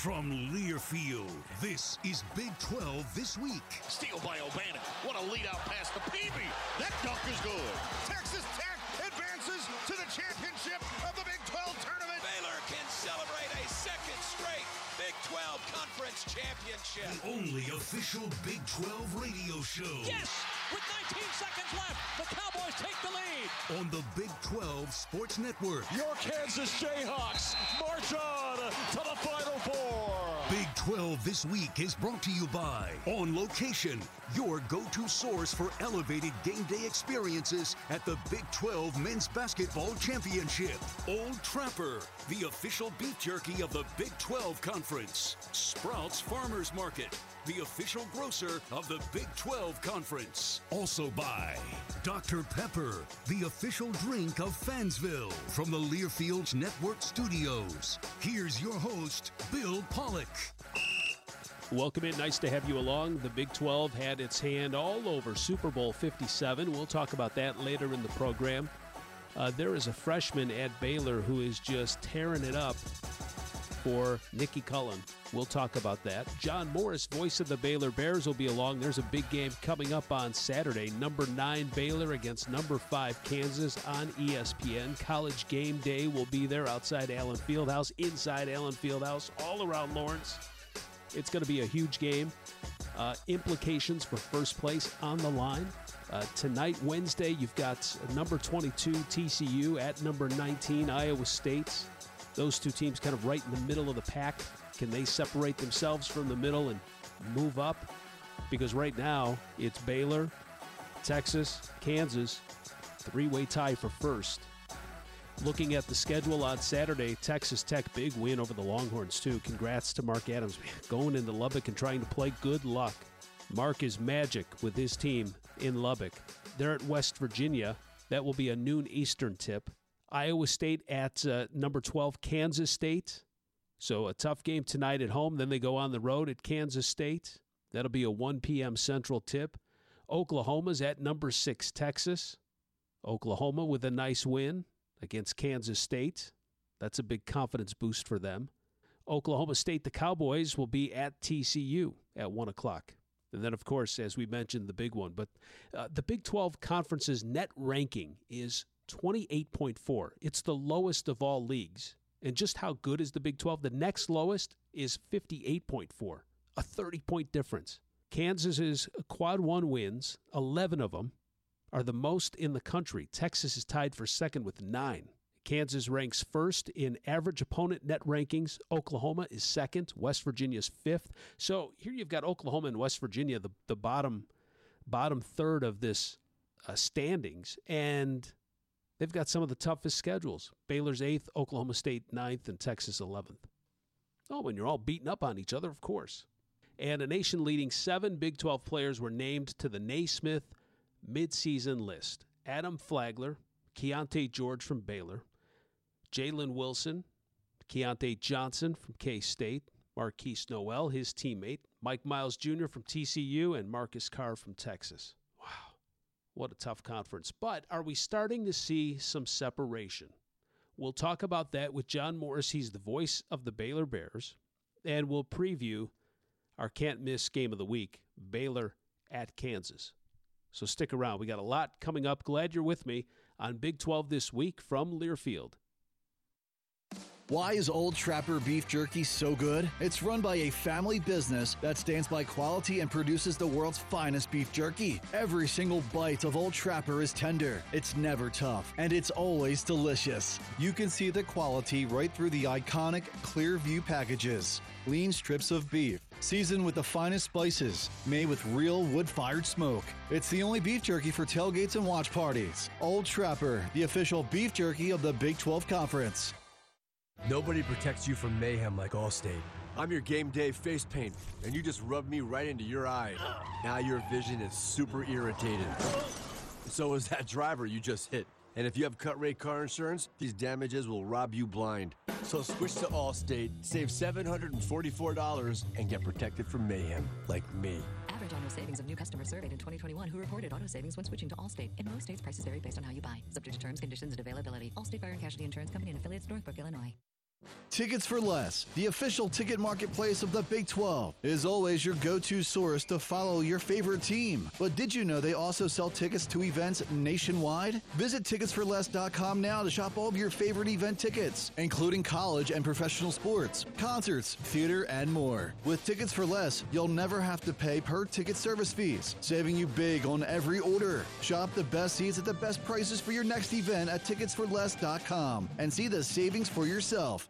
From Learfield, this is Big 12 This Week. Steal by O'Bannon. What a lead out pass to Peavy. That dunk is good. Texas Tech advances to the championship of the Big 12 tournament. Baylor can celebrate a second straight Big 12 Conference Championship. The only official Big 12 radio show. Yes! With 19 seconds left, the Cowboys take the lead. On the Big 12 Sports Network. Your Kansas Jayhawks march on to the Final Four. Big 12 This Week is brought to you by On Location, your go to source for elevated game day experiences at the Big 12 Men's Basketball Championship. Old Trapper, the official beef jerky of the Big 12 Conference. Sprouts Farmers Market, the official grocer of the Big 12 Conference. Also by Dr. Pepper, the official drink of Fansville. From the Learfields Network Studios, here's your host, Bill Pollock. Welcome in. Nice to have you along. The Big 12 had its hand all over Super Bowl 57. We'll talk about that later in the program. Uh, there is a freshman at Baylor who is just tearing it up for Nicki Collen. We'll talk about that. John Morris, voice of the Baylor Bears, will be along. There's a big game coming up on Saturday. Number nine Baylor against number five Kansas on ESPN. College game day will be there outside Allen Fieldhouse, inside Allen Fieldhouse, all around Lawrence. It's going to be a huge game. Uh, implications for first place on the line. Uh, tonight, Wednesday, you've got number 22 TCU at number 19 Iowa State. Those two teams kind of right in the middle of the pack. Can they separate themselves from the middle and move up? Because right now, it's Baylor, Texas, Kansas, three way tie for first. Looking at the schedule on Saturday, Texas Tech big win over the Longhorns too. Congrats to Mark Adams going into Lubbock and trying to play good luck. Mark is magic with his team in Lubbock. They're at West Virginia. That will be a noon Eastern tip. Iowa State at uh, number 12 Kansas State. So a tough game tonight at home. Then they go on the road at Kansas State. That'll be a 1 p.m. Central tip. Oklahoma's at number 6 Texas. Oklahoma with a nice win against Kansas State. That's a big confidence boost for them. Oklahoma State, the Cowboys, will be at TCU at 1 o'clock. And then, of course, as we mentioned, the big one. But uh, the Big 12 Conference's net ranking is 28.4. It's the lowest of all leagues. And just how good is the Big 12? The next lowest is 58.4, a 30 point difference. Kansas's quad one wins, 11 of them, are the most in the country. Texas is tied for second with nine. Kansas ranks first in average opponent net rankings. Oklahoma is second. West Virginia is fifth. So here you've got Oklahoma and West Virginia, the, the bottom bottom third of this uh, standings, and they've got some of the toughest schedules. Baylor's eighth, Oklahoma State ninth, and Texas eleventh. Oh, and you're all beating up on each other, of course. And a nation leading seven Big 12 players were named to the Naismith midseason list. Adam Flagler, Keyonte George from Baylor, Jalen Wilson, Keyontae Johnson from K State, Markquis Nowell, his teammate, Mike Miles Jr. from TCU, and Marcus Carr from Texas. Wow, what a tough conference. But are we starting to see some separation? We'll talk about that with John Morris. He's the voice of the Baylor Bears, and we'll preview our can't miss game of the week Baylor at Kansas. So stick around. We got a lot coming up. Glad you're with me on Big 12 this week from Learfield. Why is Old Trapper Beef Jerky so good? It's run by a family business that stands by quality and produces the world's finest beef jerky. Every single bite of Old Trapper is tender, it's never tough, and it's always delicious. You can see the quality right through the iconic clear view packages. Lean strips of beef, seasoned with the finest spices, made with real wood fired smoke. It's the only beef jerky for tailgates and watch parties. Old Trapper, the official beef jerky of the Big 12 Conference. Nobody protects you from mayhem like Allstate. I'm your game day face paint, and you just rubbed me right into your eye. Now your vision is super irritated. So is that driver you just hit. And if you have cut rate car insurance, these damages will rob you blind. So switch to Allstate, save $744, and get protected from mayhem like me. Average auto savings of new customers surveyed in 2021 who reported auto savings when switching to Allstate. In most states, prices vary based on how you buy. Subject to terms, conditions, and availability. Allstate Fire and Casualty Insurance Company and affiliates, Northbrook, Illinois. Tickets for Less, the official ticket marketplace of the Big 12, is always your go to source to follow your favorite team. But did you know they also sell tickets to events nationwide? Visit ticketsforless.com now to shop all of your favorite event tickets, including college and professional sports, concerts, theater, and more. With Tickets for Less, you'll never have to pay per ticket service fees, saving you big on every order. Shop the best seats at the best prices for your next event at ticketsforless.com and see the savings for yourself.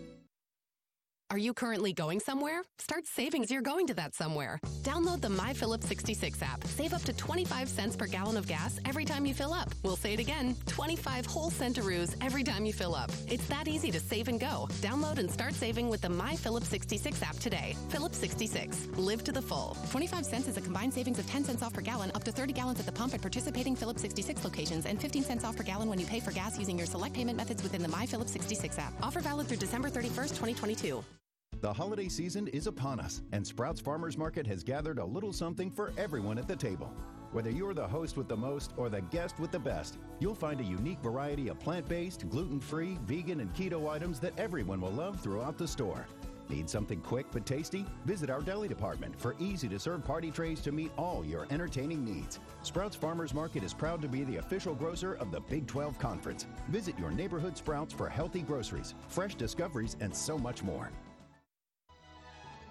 Are you currently going somewhere? Start saving as you're going to that somewhere. Download the My Phillips 66 app. Save up to 25 cents per gallon of gas every time you fill up. We'll say it again 25 whole centaroos every time you fill up. It's that easy to save and go. Download and start saving with the My Phillips 66 app today. Phillips 66. Live to the full. 25 cents is a combined savings of 10 cents off per gallon, up to 30 gallons at the pump at participating Phillips 66 locations, and 15 cents off per gallon when you pay for gas using your select payment methods within the My Phillips 66 app. Offer valid through December 31st, 2022. The holiday season is upon us, and Sprouts Farmers Market has gathered a little something for everyone at the table. Whether you're the host with the most or the guest with the best, you'll find a unique variety of plant based, gluten free, vegan, and keto items that everyone will love throughout the store. Need something quick but tasty? Visit our deli department for easy to serve party trays to meet all your entertaining needs. Sprouts Farmers Market is proud to be the official grocer of the Big 12 Conference. Visit your neighborhood Sprouts for healthy groceries, fresh discoveries, and so much more.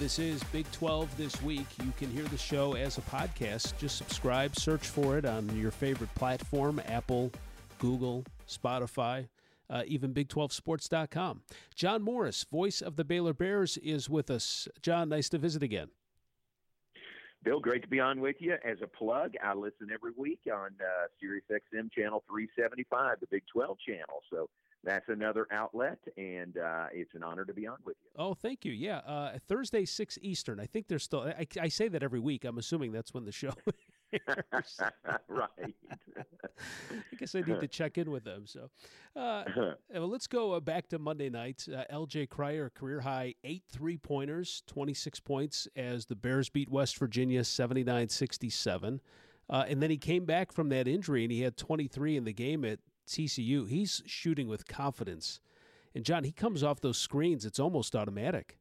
This is Big 12 this week. You can hear the show as a podcast. Just subscribe, search for it on your favorite platform Apple, Google, Spotify, uh, even Big12Sports.com. John Morris, voice of the Baylor Bears, is with us. John, nice to visit again. Bill, great to be on with you. As a plug, I listen every week on uh, Sirius XM channel 375, the Big 12 channel. So that's another outlet, and uh, it's an honor to be on with you. Oh, thank you. Yeah, uh, Thursday six Eastern. I think there's still. I, I, say that every week. I'm assuming that's when the show. right. I guess I need to check in with them. So, uh, well, let's go uh, back to Monday night. Uh, L.J. Cryer, career high eight three pointers, 26 points as the Bears beat West Virginia 79 67. Uh, and then he came back from that injury and he had 23 in the game at TCU, he's shooting with confidence. And John, he comes off those screens; it's almost automatic.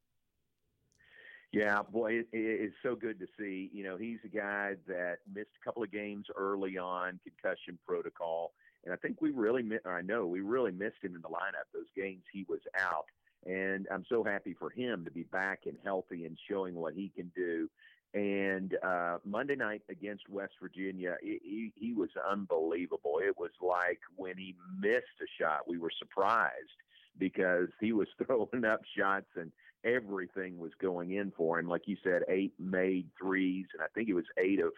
Yeah, boy, it, it's so good to see. You know, he's a guy that missed a couple of games early on, concussion protocol, and I think we really, I know we really missed him in the lineup. Those games he was out, and I'm so happy for him to be back and healthy and showing what he can do. And uh, Monday night against West Virginia, he, he was unbelievable. It was like when he missed a shot, we were surprised because he was throwing up shots and everything was going in for him. Like you said, eight made threes, and I think it was eight of,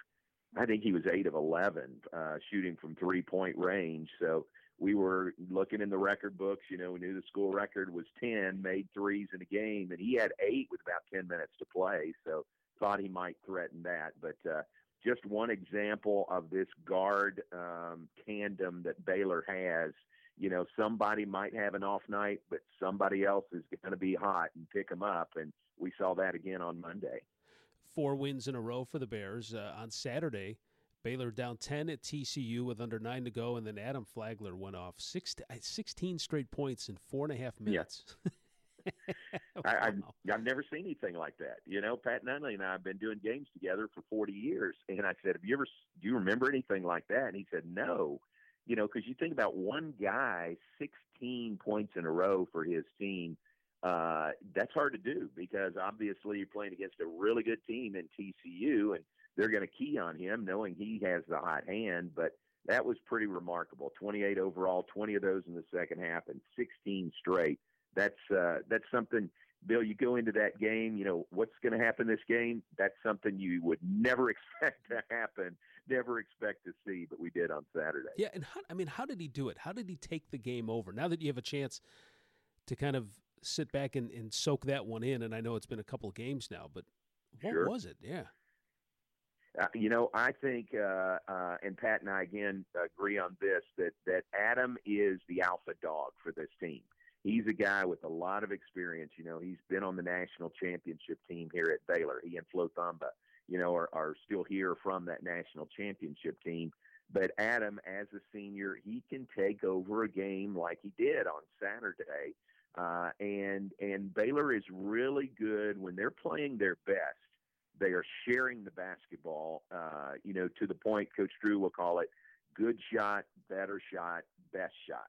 I think he was eight of eleven uh, shooting from three point range. So we were looking in the record books. You know, we knew the school record was ten made threes in a game, and he had eight with about ten minutes to play. So thought he might threaten that, but. Uh, just one example of this guard um, tandem that Baylor has you know, somebody might have an off night, but somebody else is going to be hot and pick them up. And we saw that again on Monday. Four wins in a row for the Bears. Uh, on Saturday, Baylor down 10 at TCU with under nine to go, and then Adam Flagler went off six, 16 straight points in four and a half minutes. Yeah. wow. I, I've, I've never seen anything like that. You know, Pat Nunley and I have been doing games together for 40 years. And I said, Have you ever, do you remember anything like that? And he said, No you know, because you think about one guy, 16 points in a row for his team. Uh, that's hard to do because obviously you're playing against a really good team in TCU, and they're going to key on him, knowing he has the hot hand. But that was pretty remarkable. 28 overall, 20 of those in the second half, and 16 straight. That's uh, that's something. Bill, you go into that game, you know what's going to happen this game. That's something you would never expect to happen never expect to see, but we did on Saturday. Yeah, and how, I mean, how did he do it? How did he take the game over? Now that you have a chance to kind of sit back and, and soak that one in, and I know it's been a couple of games now, but what sure. was it? Yeah. Uh, you know, I think, uh, uh, and Pat and I again agree on this that that Adam is the alpha dog for this team. He's a guy with a lot of experience. You know, he's been on the national championship team here at Baylor. He and Flo Thamba you know, are, are still here from that national championship team. But Adam, as a senior, he can take over a game like he did on Saturday. Uh, and and Baylor is really good when they're playing their best. They are sharing the basketball, uh, you know, to the point Coach Drew will call it good shot, better shot, best shot.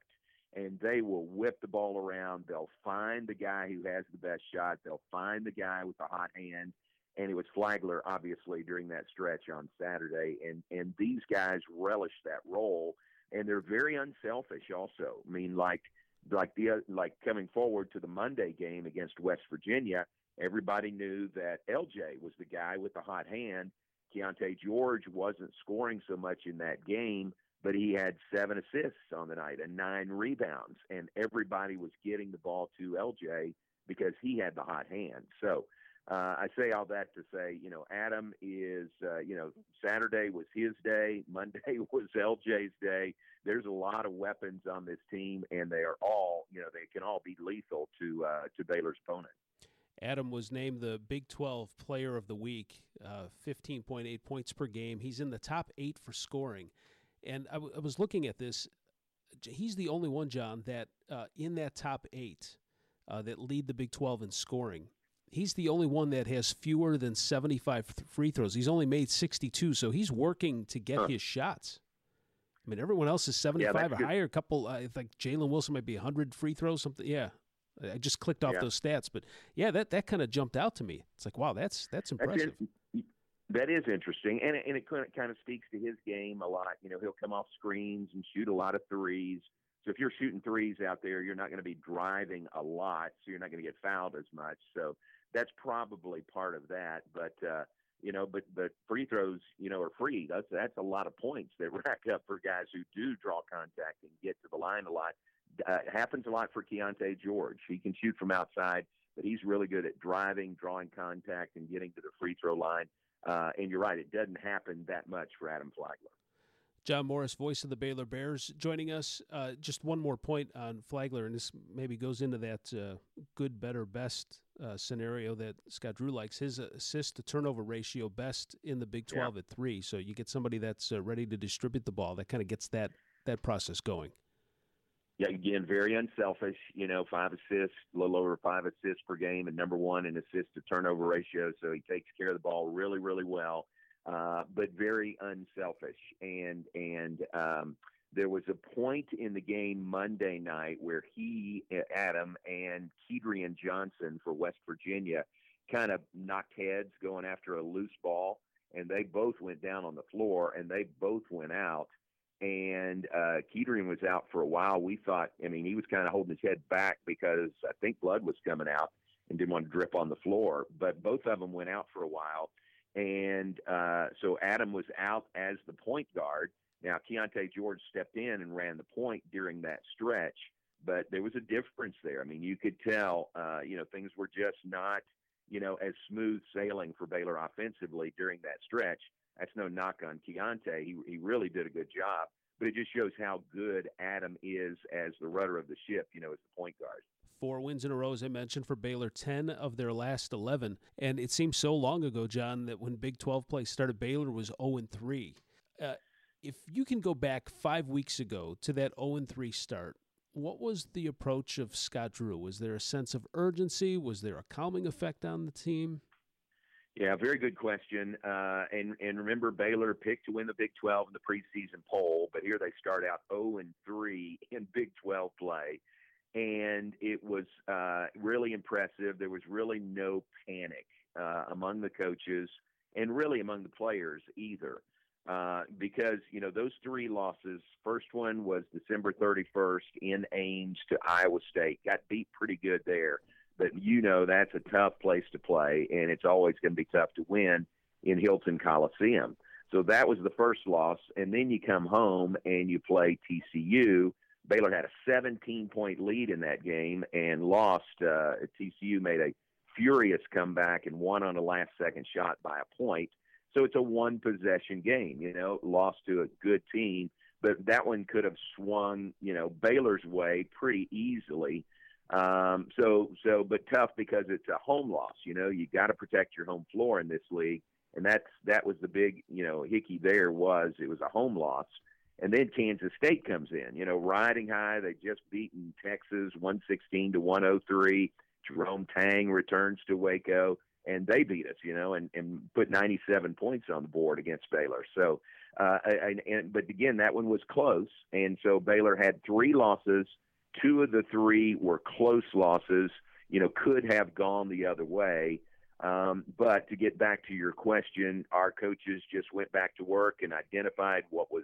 And they will whip the ball around. They'll find the guy who has the best shot. They'll find the guy with the hot hand and it was Flagler obviously during that stretch on Saturday, and and these guys relish that role, and they're very unselfish. Also, I mean, like like the like coming forward to the Monday game against West Virginia, everybody knew that LJ was the guy with the hot hand. Keyonte George wasn't scoring so much in that game, but he had seven assists on the night and nine rebounds, and everybody was getting the ball to LJ because he had the hot hand. So uh, I say all that to say, you know, Adam is, uh, you know, Saturday was his day, Monday was LJ's day. There's a lot of weapons on this team, and they are all, you know, they can all be lethal to uh, to Baylor's opponent. Adam was named the Big 12 Player of the Week, uh, 15.8 points per game. He's in the top eight for scoring, and I, w- I was looking at this. He's the only one, John, that uh, in that top eight uh, that lead the Big 12 in scoring he's the only one that has fewer than 75 free throws. He's only made 62, so he's working to get huh. his shots. I mean, everyone else is 75 yeah, or higher. A couple, I think Jalen Wilson might be 100 free throws, something. Yeah. I just clicked off yeah. those stats, but yeah, that, that kind of jumped out to me. It's like, wow, that's that's impressive. That's that is interesting, and it, and it kind of speaks to his game a lot. You know, he'll come off screens and shoot a lot of threes. So if you're shooting threes out there, you're not going to be driving a lot, so you're not going to get fouled as much. So that's probably part of that. But uh, you know, but but free throws, you know, are free. That's that's a lot of points that rack up for guys who do draw contact and get to the line a lot. Uh, happens a lot for Keyonte George. He can shoot from outside, but he's really good at driving, drawing contact, and getting to the free throw line. Uh, and you're right, it doesn't happen that much for Adam Flagler. John Morris, voice of the Baylor Bears, joining us. Uh, just one more point on Flagler, and this maybe goes into that uh, good, better, best uh, scenario that Scott Drew likes. His assist to turnover ratio best in the Big 12 yeah. at three. So you get somebody that's uh, ready to distribute the ball. That kind of gets that that process going. Yeah, again, very unselfish. You know, five assists, a little over five assists per game, and number one in assist to turnover ratio. So he takes care of the ball really, really well uh, but very unselfish. And and um, there was a point in the game Monday night where he, Adam, and Kedrian Johnson for West Virginia kind of knocked heads going after a loose ball, and they both went down on the floor, and they both went out. And uh, was out for a while. We thought, I mean, he was kind of holding his head back because I think blood was coming out and didn't want to drip on the floor. But both of them went out for a while. And uh, so Adam was out as the point guard. Now, Keyonte George stepped in and ran the point during that stretch, but there was a difference there. I mean, you could tell, uh, you know, things were just not, you know, as smooth sailing for Baylor offensively during that stretch. That's no knock on Keyonte. He, he really did a good job, but it just shows how good Adam is as the rudder of the ship, you know, as the point guard four wins in a row, as I mentioned, for Baylor, 10 of their last 11. And it seems so long ago, John, that when Big 12 play started, Baylor was 0 3. Uh, if you can go back five weeks ago to that 0 3 start, what was the approach of Scott Drew? Was there a sense of urgency? Was there a calming effect on the team? Yeah, very good question. Uh, and and remember, Baylor picked to win the Big 12 in the preseason poll, but here they start out 0 and 3 in Big 12 play and it was uh, really impressive. There was really no panic uh, among the coaches and really among the players either. Uh, because you know those three losses. First one was December 31st in Ames to Iowa State. Got beat pretty good there, but you know that's a tough place to play, and it's always going to be tough to win in Hilton Coliseum. So that was the first loss, and then you come home and you play TCU, Baylor had a 17 point lead in that game and lost. Uh, TCU made a furious comeback and won on a last second shot by a point. So it's a one possession game, you know, lost to a good team, but that one could have swung, you know, Baylor's way pretty easily. Um, so, so, but tough because it's a home loss, you know, you got to protect your home floor in this league. And that's, that was the big, you know, hickey there was it was a home loss. And then Kansas State comes in, you know, riding high. They just beaten Texas 116 to 103. Jerome Tang returns to Waco, and they beat us, you know, and, and put 97 points on the board against Baylor. So, uh, and, and but again, that one was close, and so Baylor had three losses. Two of the three were close losses. You know, could have gone the other way. Um, but to get back to your question, our coaches just went back to work and identified what was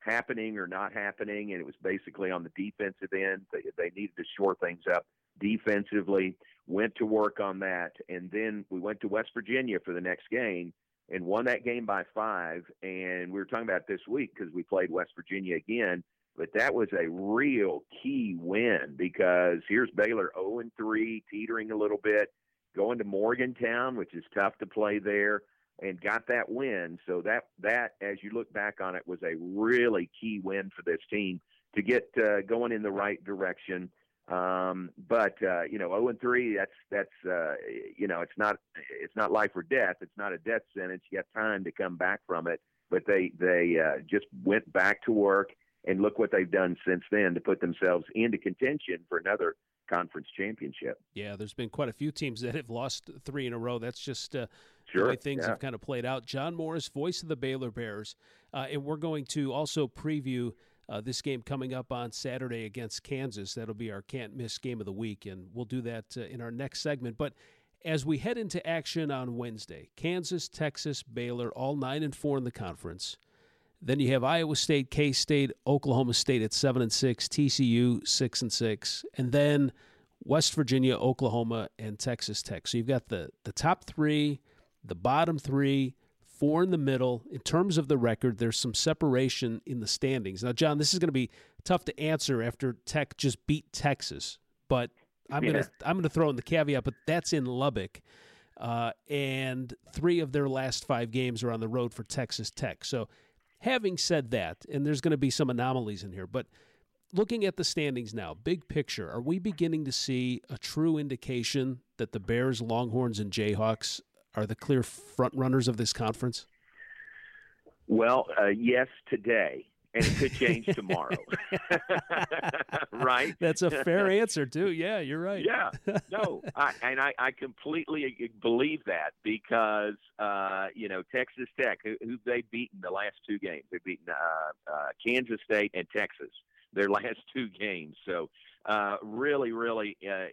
happening or not happening, and it was basically on the defensive end. They, they needed to shore things up defensively. Went to work on that, and then we went to West Virginia for the next game and won that game by five. And we were talking about this week because we played West Virginia again. But that was a real key win because here's Baylor 0 and 3, teetering a little bit, going to Morgantown, which is tough to play there and got that win. So that that, as you look back on it, was a really key win for this team to get uh, going in the right direction. Um, but uh, you know, 0 and 3, that's that's uh, you know, it's not it's not life or death. It's not a death sentence. You have time to come back from it. But they they uh, just went back to work, and look what they've done since then to put themselves into contention for another conference championship. Yeah, there's been quite a few teams that have lost three in a row. That's just uh, sure. the way things yeah. have kind of played out. John Morris, voice of the Baylor Bears, uh, and we're going to also preview. Uh, this game coming up on Saturday against Kansas. That'll be our can't miss game of the week, and we'll do that uh, in our next segment. But as we head into action on Wednesday, Kansas, Texas, Baylor, all nine and four in the conference. Then you have Iowa State, K State, Oklahoma State at seven and six, TCU six and six, and then West Virginia, Oklahoma, and Texas Tech. So you've got the the top three, the bottom three, four in the middle. In terms of the record, there's some separation in the standings. Now, John, this is going to be tough to answer after Tech just beat Texas, but I'm yeah. gonna I'm gonna throw in the caveat, but that's in Lubbock. Uh, and three of their last five games are on the road for Texas Tech. So Having said that, and there's going to be some anomalies in here, but looking at the standings now, big picture, are we beginning to see a true indication that the Bears, Longhorns, and Jayhawks are the clear front runners of this conference? Well, uh, yes, today and it could change tomorrow. right? That's a fair answer too. Yeah, you're right. Yeah. No, I, and I, I completely believe that because uh, you know Texas Tech, who, who they've beaten the last two games, they've beaten uh, uh, Kansas State and Texas. their last two games. So uh, really, really, uh,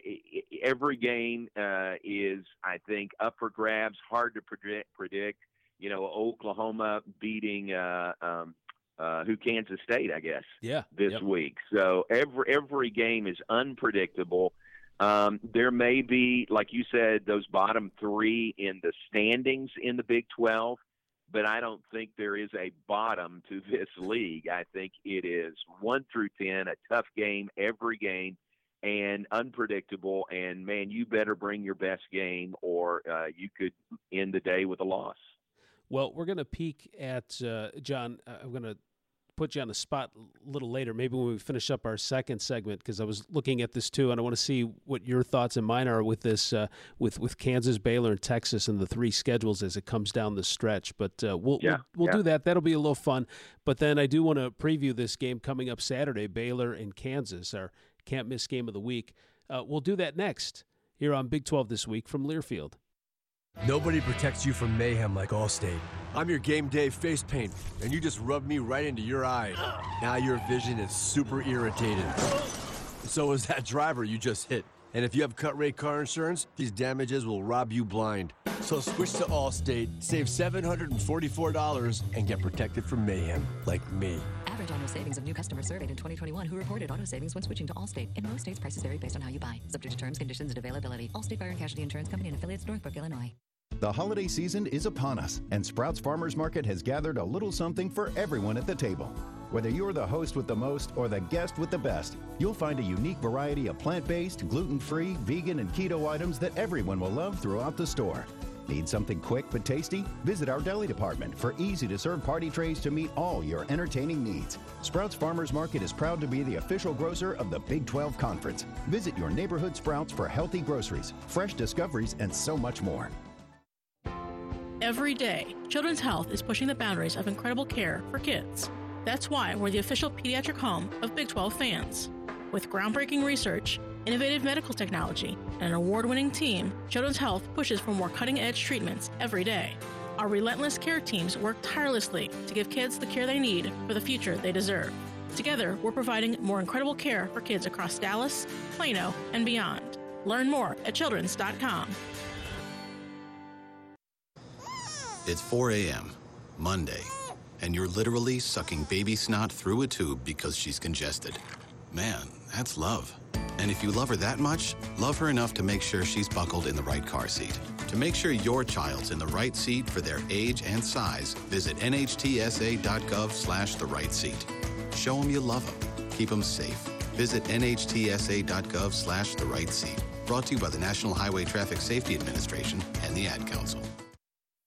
every game uh, is, I think, up for grabs. Hard to predict. predict. You know, Oklahoma beating uh, um, uh, who Kansas State, I guess. Yeah. This yep. week, so every every game is unpredictable. Um, there may be, like you said, those bottom three in the standings in the Big Twelve, but I don't think there is a bottom to this league. I think it is one through ten, a tough game every game, and unpredictable. And man, you better bring your best game, or uh, you could end the day with a loss. Well, we're going to peek at uh, John. Uh, I'm going to put you on the spot a little later, maybe when we finish up our second segment, because I was looking at this too, and I want to see what your thoughts and mine are with this, uh, with with Kansas, Baylor, and Texas, and the three schedules as it comes down the stretch. But uh, we'll yeah, we'll, we'll yeah. do that. That'll be a little fun. But then I do want to preview this game coming up Saturday, Baylor and Kansas, our can't miss game of the week. Uh, we'll do that next here on Big 12 this week from Learfield. Nobody protects you from mayhem like Allstate. I'm your game day face paint, and you just rubbed me right into your eye. Now your vision is super irritated. So is that driver you just hit. And if you have cut rate car insurance, these damages will rob you blind. So switch to Allstate, save $744, and get protected from mayhem like me. Average auto savings of new customers surveyed in 2021 who reported auto savings when switching to Allstate. In most states, prices vary based on how you buy. Subject to terms, conditions, and availability. Allstate Fire and Casualty Insurance Company and affiliates, Northbrook, Illinois. The holiday season is upon us, and Sprouts Farmers Market has gathered a little something for everyone at the table. Whether you're the host with the most or the guest with the best, you'll find a unique variety of plant based, gluten free, vegan, and keto items that everyone will love throughout the store. Need something quick but tasty? Visit our deli department for easy to serve party trays to meet all your entertaining needs. Sprouts Farmers Market is proud to be the official grocer of the Big 12 Conference. Visit your neighborhood Sprouts for healthy groceries, fresh discoveries, and so much more. Every day, Children's Health is pushing the boundaries of incredible care for kids. That's why we're the official pediatric home of Big 12 fans. With groundbreaking research, innovative medical technology, and an award winning team, Children's Health pushes for more cutting edge treatments every day. Our relentless care teams work tirelessly to give kids the care they need for the future they deserve. Together, we're providing more incredible care for kids across Dallas, Plano, and beyond. Learn more at children's.com. It's 4 a.m., Monday, and you're literally sucking baby snot through a tube because she's congested. Man, that's love. And if you love her that much, love her enough to make sure she's buckled in the right car seat. To make sure your child's in the right seat for their age and size, visit nhtsa.gov slash the right seat. Show them you love them. Keep them safe. Visit nhtsa.gov slash the right seat. Brought to you by the National Highway Traffic Safety Administration and the Ad Council.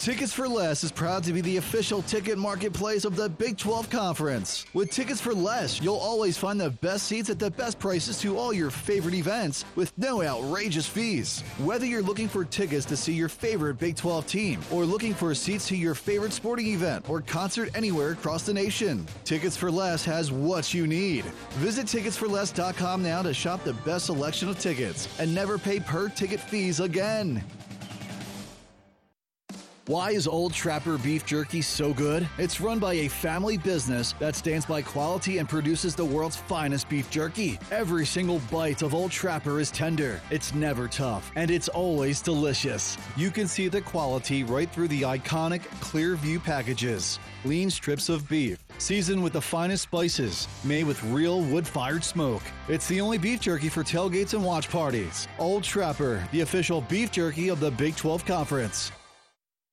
Tickets for Less is proud to be the official ticket marketplace of the Big 12 Conference. With Tickets for Less, you'll always find the best seats at the best prices to all your favorite events with no outrageous fees. Whether you're looking for tickets to see your favorite Big 12 team or looking for seats to your favorite sporting event or concert anywhere across the nation, Tickets for Less has what you need. Visit ticketsforless.com now to shop the best selection of tickets and never pay per ticket fees again. Why is Old Trapper Beef Jerky so good? It's run by a family business that stands by quality and produces the world's finest beef jerky. Every single bite of Old Trapper is tender, it's never tough, and it's always delicious. You can see the quality right through the iconic clear view packages. Lean strips of beef, seasoned with the finest spices, made with real wood fired smoke. It's the only beef jerky for tailgates and watch parties. Old Trapper, the official beef jerky of the Big 12 Conference.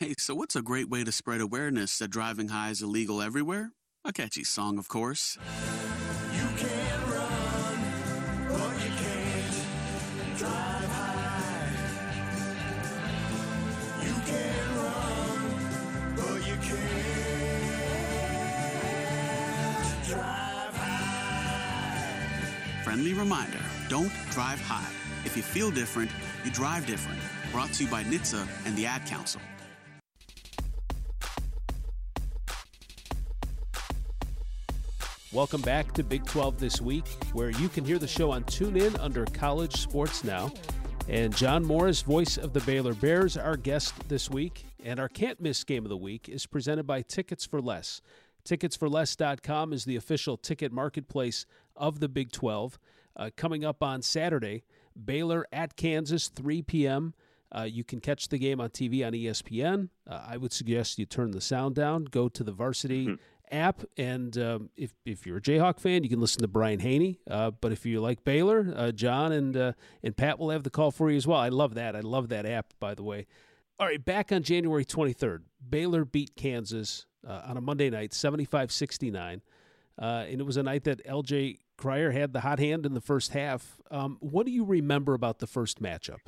Hey, so what's a great way to spread awareness that driving high is illegal everywhere? A catchy song, of course. You can run, but you can't drive high. You can run, but you can't drive high. Friendly reminder don't drive high. If you feel different, you drive different. Brought to you by NHTSA and the Ad Council. Welcome back to Big 12 This Week, where you can hear the show on TuneIn under College Sports Now. And John Morris, voice of the Baylor Bears, our guest this week. And our can't miss game of the week is presented by Tickets for Less. Ticketsforless.com is the official ticket marketplace of the Big 12. Uh, coming up on Saturday, Baylor at Kansas, 3 p.m. Uh, you can catch the game on TV on ESPN. Uh, I would suggest you turn the sound down, go to the varsity app, and um, if, if you're a Jayhawk fan, you can listen to Brian Hanni. Uh, but if you like Baylor, uh, John and uh, and Pat will have the call for you as well. I love that. I love that app, by the way. All right, back on January 23rd, Baylor beat Kansas uh, on a Monday night, 75 69. and it was a night that LJ Cryer had the hot hand in the first half. Um, what do you remember about the first matchup?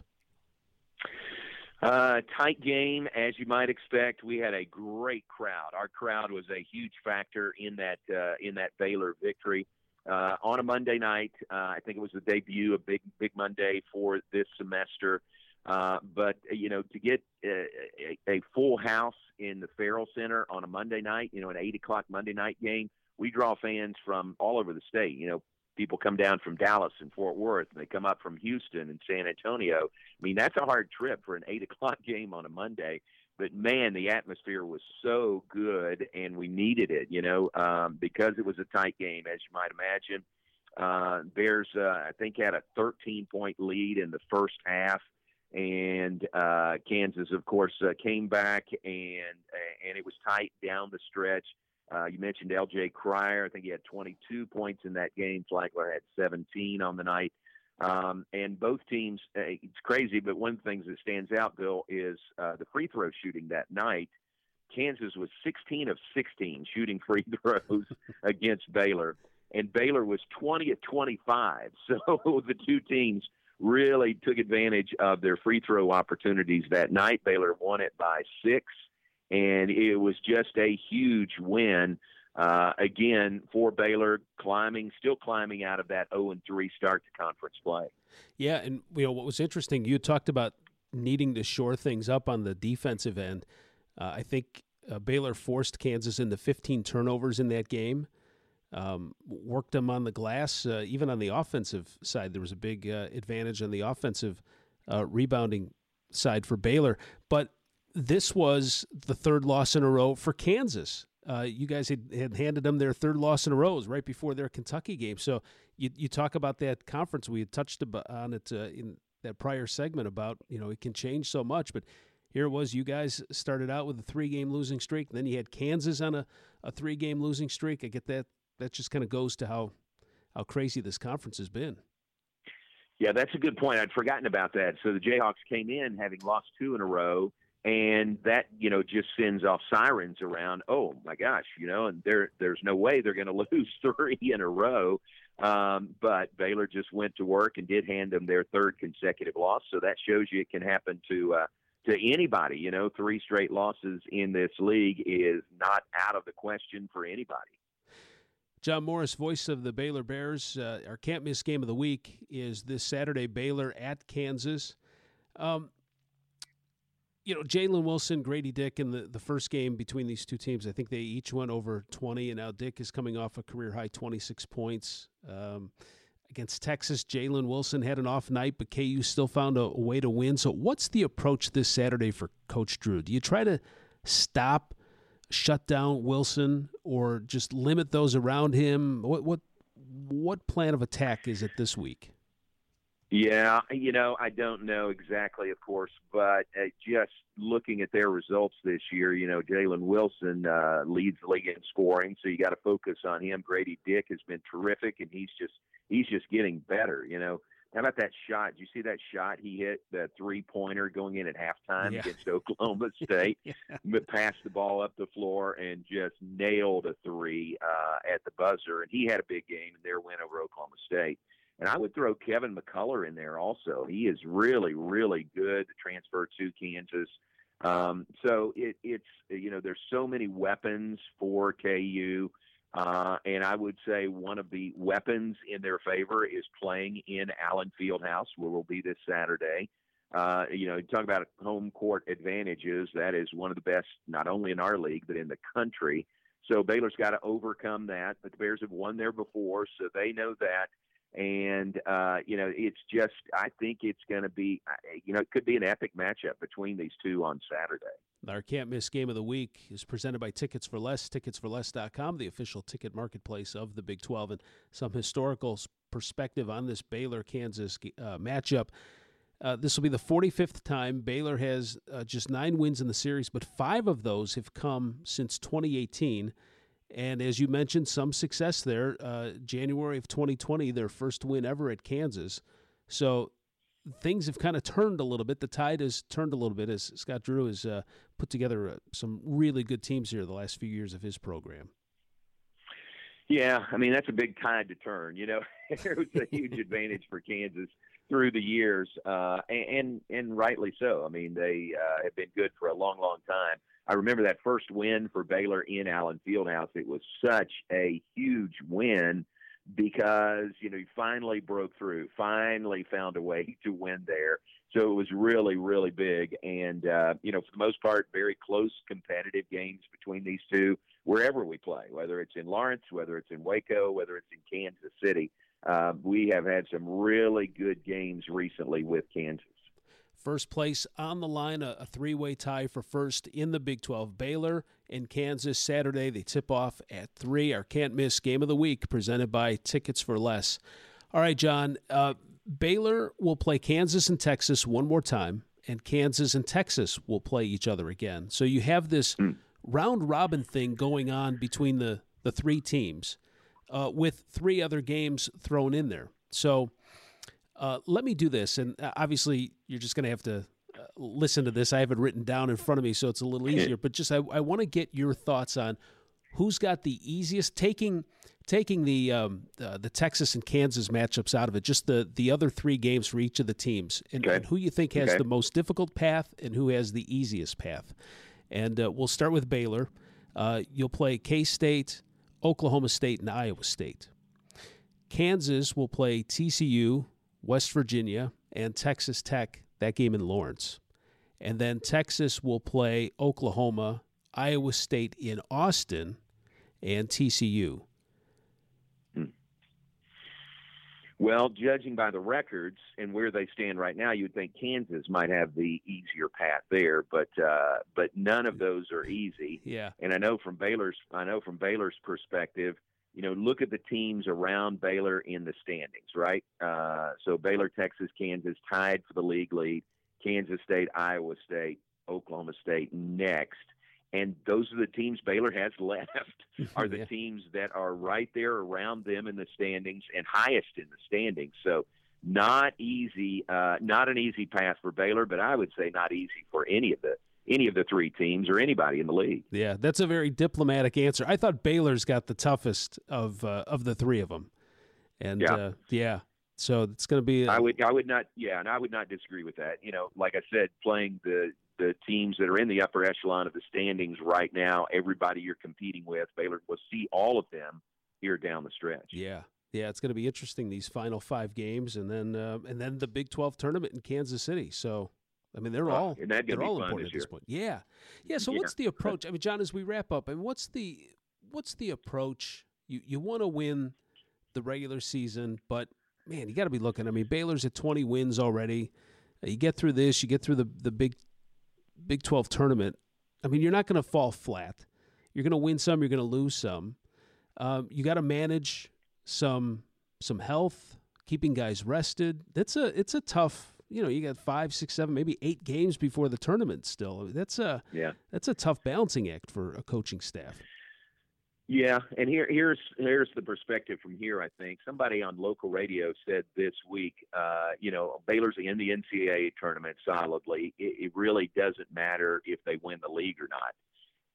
Uh, tight game, as you might expect. We had a great crowd. Our crowd was a huge factor in that uh, in that Baylor victory uh, on a Monday night. Uh, I think it was the debut, a big big Monday for this semester. Uh, but you know, to get a, a full house in the Ferrell Center on a Monday night, you know, an eight o'clock Monday night game, we draw fans from all over the state. You know, people come down from Dallas and Fort Worth, and they come up from Houston and San Antonio. I mean, that's a hard trip for an eight o'clock game on a Monday. But man, the atmosphere was so good, and we needed it, you know, um, because it was a tight game, as you might imagine. Uh, Bears, uh, I think, had a 13 point lead in the first half, and uh, Kansas, of course, uh, came back, and and it was tight down the stretch. Uh, you mentioned L.J. Cryer. I think he had 22 points in that game. Flagler had 17 on the night. Um, and both teams, uh, it's crazy, but one of the things that stands out, Bill, is uh, the free throw shooting that night. Kansas was 16 of 16 shooting free throws against Baylor, and Baylor was 20 of 25. So the two teams really took advantage of their free throw opportunities that night. Baylor won it by six and it was just a huge win. Uh, again, for Baylor, climbing, still climbing out of that 0 and 3 start to conference play. Yeah, and you know what was interesting, you talked about needing to shore things up on the defensive end. Uh, I think uh, Baylor forced Kansas into 15 turnovers in that game. Um, worked them on the glass, uh, even on the offensive side. There was a big uh, advantage on the offensive uh, rebounding side for Baylor, but this was the third loss in a row for Kansas. Uh, you guys had, had, handed them their third loss in a row right before their Kentucky game. So you, you talk about that conference. We had touched on it uh, in that prior segment about, you know, it can change so much. But here it was. You guys started out with a three game losing streak. Then you had Kansas on a, a three game losing streak. I get that. That just kind of goes to how, how crazy this conference has been. Yeah, that's a good point. I'd forgotten about that. So the Jayhawks came in having lost two in a row and that you know just sends off sirens around oh my gosh you know and there there's no way they're going to lose three in a row um, but Baylor just went to work and did hand them their third consecutive loss so that shows you it can happen to uh, to anybody you know three straight losses in this league is not out of the question for anybody John Morris, voice of the Baylor Bears. Uh, our can't miss game of the week is this Saturday, Baylor at Kansas. Um, you know, Jalen Wilson, Grady Dick in the, the first game between these two teams, I think they each went over 20, and now Dick is coming off a career high 26 points. Um, against Texas, Jalen Wilson had an off night, but KU still found a, a, way to win. So, what's the approach this Saturday for Coach Drew? Do you try to stop, shut down Wilson, or just limit those around him? What what what plan of attack is it this week? Yeah, you know, I don't know exactly, of course, but uh, just looking at their results this year, you know, Jalen Wilson uh, leads the league in scoring, so you got to focus on him. Grady Dick has been terrific, and he's just he's just getting better. You know, how about that shot? Did you see that shot he hit, the three pointer going in at halftime Yeah. against Oklahoma State? Yeah. Passed the ball up the floor and just nailed a three uh, at the buzzer. And he had a big game in their win over Oklahoma State. And I would throw Kevin McCullar in there also. He is really, really good. To transfer to Kansas. Um, so it, it's you know there's so many weapons for KU. Uh, and I would say one of the weapons in their favor is playing in Allen Fieldhouse, where we'll be this Saturday. Uh, you know, you talk about home court advantages. That is one of the best, not only in our league, but in the country. So Baylor's got to overcome that. But the Bears have won there before, so they know that. And, uh, you know, it's just, I think it's going to be, uh, you know, it could be an epic matchup between these two on Saturday. Our can't miss game of the week is presented by Tickets for Less, ticketsforless.com, the official ticket marketplace of the Big 12, and some historical perspective on this Baylor Kansas uh, matchup. Uh, this will be the 45th time Baylor has uh, just nine wins in the series, but five of those have come since 2018. And as you mentioned, some success there. Uh, January of 2020, their first win ever at Kansas. So things have kind of turned a little bit. The tide has turned a little bit as Scott Drew has uh, put together uh, some really good teams here the last few years of his program. Yeah, I mean that's a big tide to turn. You know, it was a huge advantage for Kansas through the years, uh, and and rightly so. I mean they uh, have been good for a long, long time. I remember that first win for Baylor in Allen Fieldhouse. It was such a huge win because you know you finally broke through, finally found a way to win there. So it was really, really big, and uh, you know for the most part, very close, competitive games between these two wherever we play, whether it's in Lawrence, whether it's in Waco, whether it's in Kansas City. Uh, we have had some really good games recently with Kansas. First place on the line, a, a three way tie for first in the Big 12. Baylor and Kansas Saturday. They tip off at 3. Our can't miss game of the week presented by Tickets for Less. All right, John. Uh, Baylor will play Kansas and Texas one more time, and Kansas and Texas will play each other again. So you have this round robin thing going on between the, the three teams uh, with three other games thrown in there. So uh, let me do this, and uh, obviously you're just going to have to uh, listen to this. I have it written down in front of me, so it's a little easier. But just I, I want to get your thoughts on who's got the easiest taking taking the um, uh, the Texas and Kansas matchups out of it. Just the the other three games for each of the teams, and, and who you think has Okay. the most difficult path and who has the easiest path. And uh, we'll start with Baylor. Uh, you'll play K State, Oklahoma State, and Iowa State. Kansas will play TCU, West Virginia, and Texas Tech, that game in Lawrence. And then Texas will play Oklahoma, Iowa State in Austin, and TCU. Well, judging by the records and where they stand right now, you'd think Kansas might have the easier path there, but uh, but none of those are easy. Yeah. And I know from Baylor's I know from Baylor's perspective, you know, look at the teams around Baylor in the standings, right? Uh, so Baylor, Texas, Kansas tied for the league lead. Kansas State, Iowa State, Oklahoma State next. And those are the teams Baylor has left are the Yeah. teams that are right there around them in the standings and highest in the standings. So not easy, uh, not an easy path for Baylor, but I would say not easy for any of the any of the three teams or anybody in the league. Yeah, that's a very diplomatic answer. I thought Baylor's got the toughest of uh, of the three of them, and Yeah. uh, yeah, so it's going to be. I would I would not yeah, and I would not disagree with that. You know, like I said, playing the the teams that are in the upper echelon of the standings right now, everybody you're competing with, Baylor will see all of them here down the stretch. Yeah, yeah, it's going to be interesting these final five games, and then uh, and then the Big Twelve tournament in Kansas City. So, I mean, they're Oh, all isn't that gonna they're all important this at this year? point. Yeah, yeah. So, Yeah. what's the approach? I mean, John, as we wrap up, I mean, what's the what's the approach? You you want to win the regular season, but man, you got to be looking. I mean, Baylor's at twenty wins already. You get through this, you get through the the Big Big Twelve tournament. I mean, you're not going to fall flat. You're going to win some. You're going to lose some. Um, you got to manage some some health, keeping guys rested. That's a it's a tough. You know, you got five, six, seven, maybe eight games before the tournament. Still, that's a yeah. that's a tough balancing act for a coaching staff. Yeah, and here here's here's the perspective from here. I think somebody on local radio said this week, uh, you know, Baylor's in the NCAA tournament solidly. It, it really doesn't matter if they win the league or not.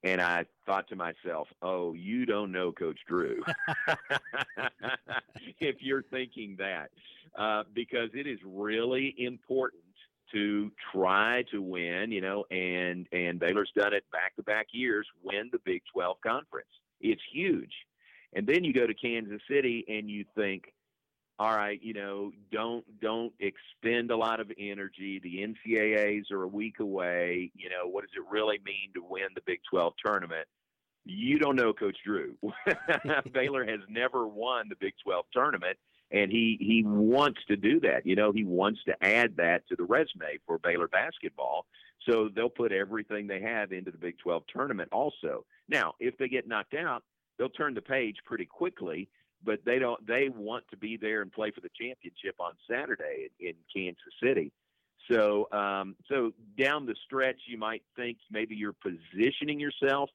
And I thought to myself, "Oh, you don't know Coach Drew." if you're thinking that, uh, because it is really important to try to win, you know, and and Baylor's done it back to back years, win the Big 12 conference. It's huge. And then you go to Kansas City and you think, all right, you know, don't don't expend a lot of energy. The NCAAs are a week away. You know, what does it really mean to win the Big 12 tournament? You don't know Coach Drew. Baylor has never won the Big 12 tournament, and he he wants to do that. You know, he wants to add that to the resume for Baylor basketball. So they'll put everything they have into the Big 12 tournament also. Now, if they get knocked out, they'll turn the page pretty quickly, but they don't they want to be there and play for the championship on Saturday in, in Kansas City. So um, so down the stretch you might think maybe you're positioning yourself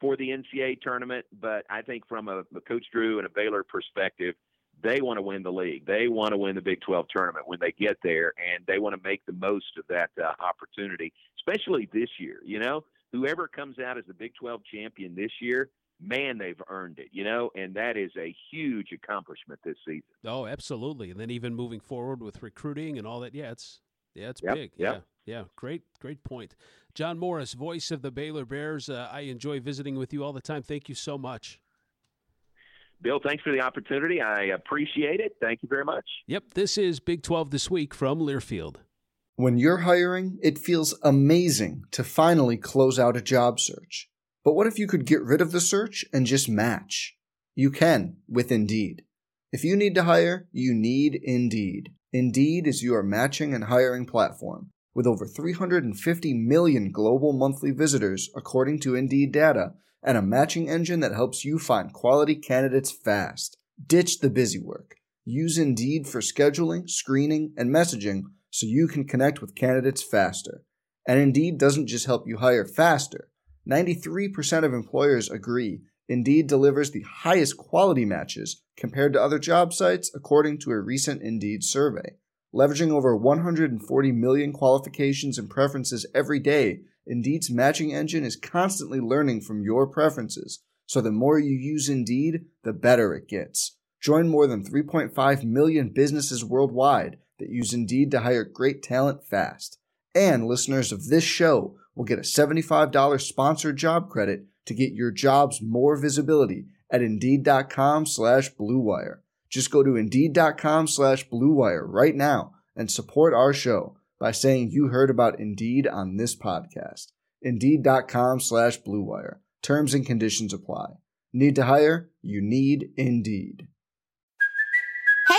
for the NCAA tournament, but I think from a, a Coach Drew and a Baylor perspective, they want to win the league. They want to win the Big 12 tournament when they get there, and they want to make the most of that uh, opportunity, especially this year. You know, whoever comes out as the Big 12 champion this year, man, they've earned it, you know, and that is a huge accomplishment this season. Oh, absolutely. And then even moving forward with recruiting and all that, yeah, it's yeah, it's Yep, big. yep. Yeah, yeah, great, great point. John Morris, voice of the Baylor Bears. Uh, I enjoy visiting with you all the time. Thank you so much. Bill, thanks for the opportunity. I appreciate it. Thank you very much. Yep, this is Big 12 this week from Learfield. When you're hiring, it feels amazing to finally close out a job search. But what if you could get rid of the search and just match? You can with Indeed. If you need to hire, you need Indeed. Indeed is your matching and hiring platform with over 350 million global monthly visitors according to Indeed data and a matching engine that helps you find quality candidates fast. Ditch the busy work. Use Indeed for scheduling, screening, and messaging so you can connect with candidates faster. And Indeed doesn't just help you hire faster. 93% of employers agree Indeed delivers the highest quality matches compared to other job sites, according to a recent Indeed survey. Leveraging over 140 million qualifications and preferences every day, Indeed's matching engine is constantly learning from your preferences, so the more you use Indeed, the better it gets. Join more than 3.5 million businesses worldwide that use Indeed to hire great talent fast. And listeners of this show will get a $75 sponsored job credit to get your jobs more visibility at Indeed.com slash BlueWire. Just go to Indeed.com slash BlueWire right now and support our show by saying you heard about Indeed on this podcast. Indeed.com slash BlueWire. Terms and conditions apply. Need to hire? You need Indeed.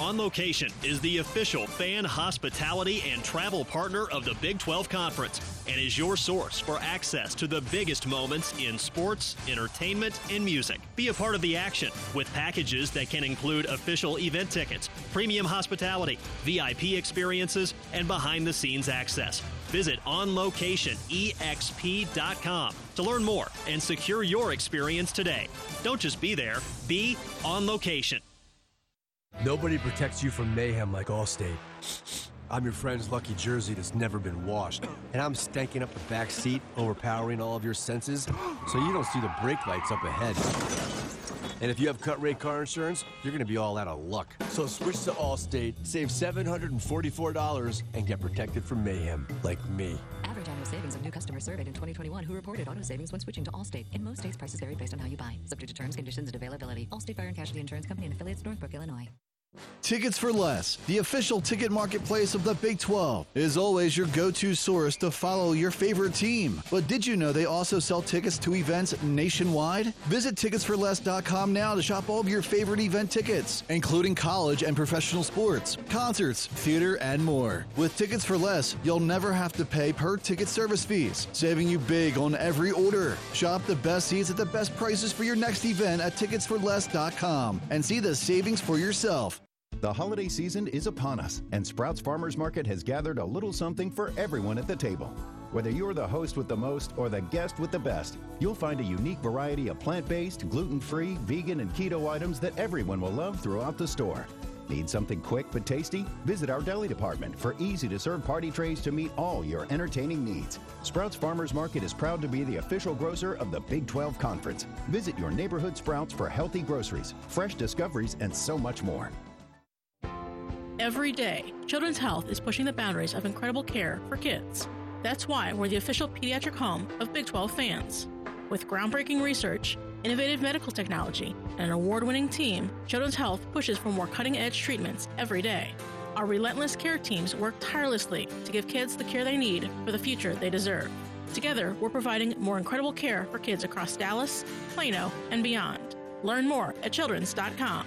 On Location is the official fan hospitality and travel partner of the Big 12 Conference and is your source for access to the biggest moments in sports, entertainment, and music. Be a part of the action with packages that can include official event tickets, premium hospitality, VIP experiences, and behind the scenes access. Visit onlocationexp.com to learn more and secure your experience today. Don't just be there, be on location. Nobody protects you from mayhem like Allstate. I'm your friend's lucky jersey that's never been washed, and I'm stanking up the back seat, overpowering all of your senses, so you don't see the brake lights up ahead. And if you have cut rate car insurance, you're gonna be all out of luck. So switch to Allstate, save $744, and get protected from mayhem like me. Average annual savings of new customers surveyed in 2021 who reported auto savings when switching to Allstate. In most states, prices vary based on how you buy. Subject to terms, conditions, and availability. Allstate Fire and Casualty Insurance Company and affiliates, Northbrook, Illinois. Tickets for Less, the official ticket marketplace of the Big 12, is always your go to source to follow your favorite team. But did you know they also sell tickets to events nationwide? Visit ticketsforless.com now to shop all of your favorite event tickets, including college and professional sports, concerts, theater, and more. With Tickets for Less, you'll never have to pay per ticket service fees, saving you big on every order. Shop the best seats at the best prices for your next event at ticketsforless.com and see the savings for yourself. The holiday season is upon us, and Sprouts Farmers Market has gathered a little something for everyone at the table. Whether you're the host with the most or the guest with the best, you'll find a unique variety of plant based, gluten free, vegan, and keto items that everyone will love throughout the store. Need something quick but tasty? Visit our deli department for easy to serve party trays to meet all your entertaining needs. Sprouts Farmers Market is proud to be the official grocer of the Big 12 Conference. Visit your neighborhood Sprouts for healthy groceries, fresh discoveries, and so much more. Every day, Children's Health is pushing the boundaries of incredible care for kids. That's why we're the official pediatric home of Big 12 fans. With groundbreaking research, innovative medical technology, and an award winning team, Children's Health pushes for more cutting edge treatments every day. Our relentless care teams work tirelessly to give kids the care they need for the future they deserve. Together, we're providing more incredible care for kids across Dallas, Plano, and beyond. Learn more at children's.com.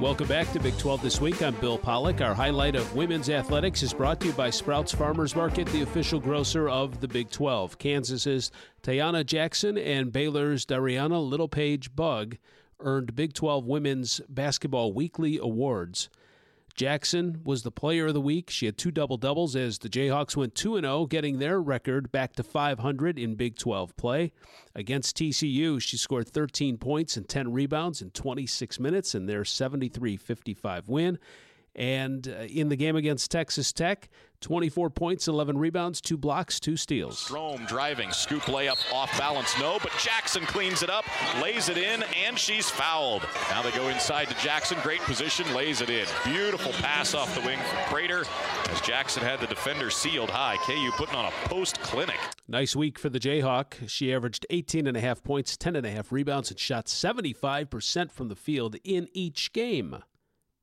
Welcome back to Big 12 This Week. I'm Bill Pollock. Our highlight of women's athletics is brought to you by Sprouts Farmers Market, the official grocer of the Big 12. Kansas's Taiyanna Jackson and Baylor's Darianna Littlepage Buggs earned Big 12 Women's Basketball Weekly Awards. Jackson was the player of the week. She had two double doubles as the Jayhawks went 2 0, getting their record back to 500 in Big 12 play. Against TCU, she scored 13 points and 10 rebounds in 26 minutes in their 73 55 win. And uh, in the game against Texas Tech, 24 points, 11 rebounds, two blocks, two steals. Strome driving, scoop layup off balance, no, but Jackson cleans it up, lays it in, and she's fouled. Now they go inside to Jackson, great position, lays it in. Beautiful pass off the wing from Prater as Jackson had the defender sealed high. KU putting on a post clinic. Nice week for the Jayhawk. She averaged 18 and a half points, 10 and a half rebounds, and shot 75% from the field in each game.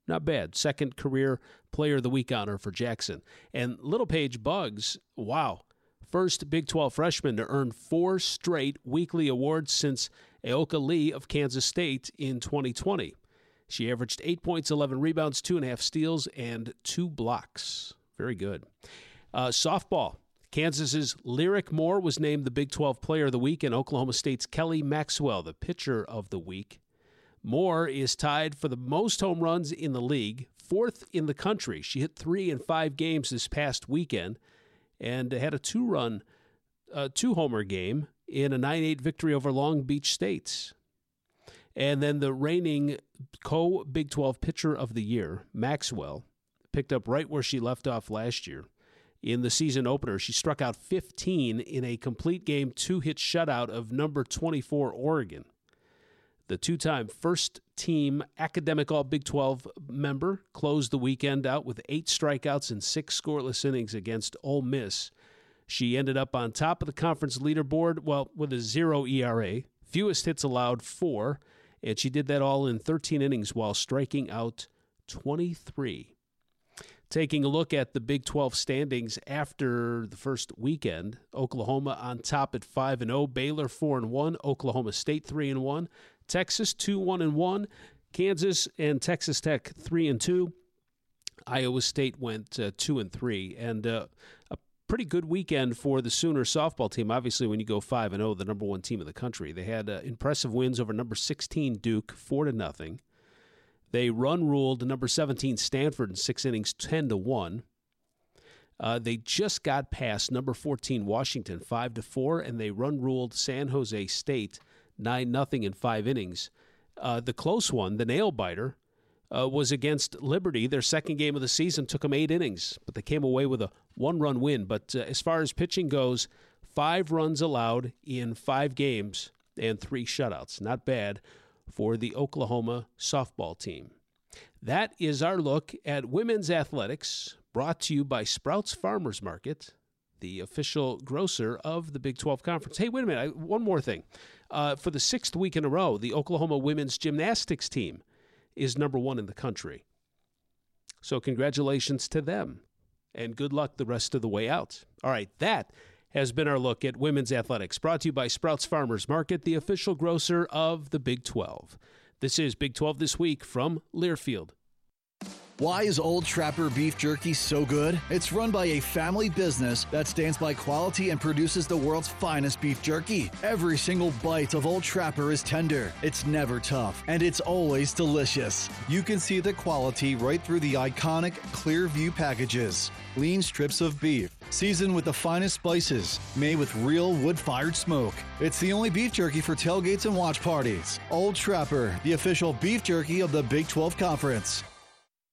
Not bad. Second career player of the week honor for Jackson. And Littlepage Buggs, wow. First Big 12 freshman to earn four straight weekly awards since Ayoka Lee of Kansas State in 2020. She averaged eight points, 11 rebounds, two and a half steals, and two blocks. Very good. Uh, softball. Kansas's Lyric Moore was named the Big 12 Player of the Week, and Oklahoma State's Kelly Maxwell, the Pitcher of the Week. Moore is tied for the most home runs in the league, fourth in the country. She hit three in five games this past weekend and had a two run, uh, two homer game in a 9 8 victory over Long Beach States. And then the reigning co Big 12 pitcher of the year, Maxwell, picked up right where she left off last year. In the season opener, she struck out 15 in a complete game two hit shutout of number 24 Oregon. The two time first team academic All Big 12 member closed the weekend out with eight strikeouts and six scoreless innings against Ole Miss. She ended up on top of the conference leaderboard, well, with a zero ERA, fewest hits allowed, four, and she did that all in 13 innings while striking out 23. Taking a look at the Big 12 standings after the first weekend, Oklahoma on top at 5 and 0, Baylor 4 and 1, Oklahoma State 3 and 1, Texas 2 1 and 1, Kansas and Texas Tech 3 and 2. Iowa State went uh, 2 and 3 and uh, a pretty good weekend for the Sooner softball team. Obviously when you go 5 and 0, the number 1 team in the country. They had uh, impressive wins over number 16 Duke 4 to nothing. They run ruled number 17 Stanford in 6 innings 10 to 1. Uh, they just got past number 14 Washington 5 to 4 and they run ruled San Jose State 9 nothing in 5 innings. Uh, the close one, the nail biter, uh, was against Liberty. Their second game of the season took them eight innings, but they came away with a one run win. But uh, as far as pitching goes, five runs allowed in five games and three shutouts. Not bad for the Oklahoma softball team. That is our look at women's athletics, brought to you by Sprouts Farmers Market, the official grocer of the Big 12 Conference. Hey, wait a minute. I, one more thing. Uh, for the sixth week in a row, the Oklahoma women's gymnastics team is number one in the country. So, congratulations to them, and good luck the rest of the way out. All right, that has been our look at women's athletics, brought to you by Sprouts Farmers Market, the official grocer of the Big 12. This is Big 12 This Week from Learfield. Why is Old Trapper Beef Jerky so good? It's run by a family business that stands by quality and produces the world's finest beef jerky. Every single bite of Old Trapper is tender, it's never tough, and it's always delicious. You can see the quality right through the iconic clear view packages. Lean strips of beef, seasoned with the finest spices, made with real wood fired smoke. It's the only beef jerky for tailgates and watch parties. Old Trapper, the official beef jerky of the Big 12 Conference.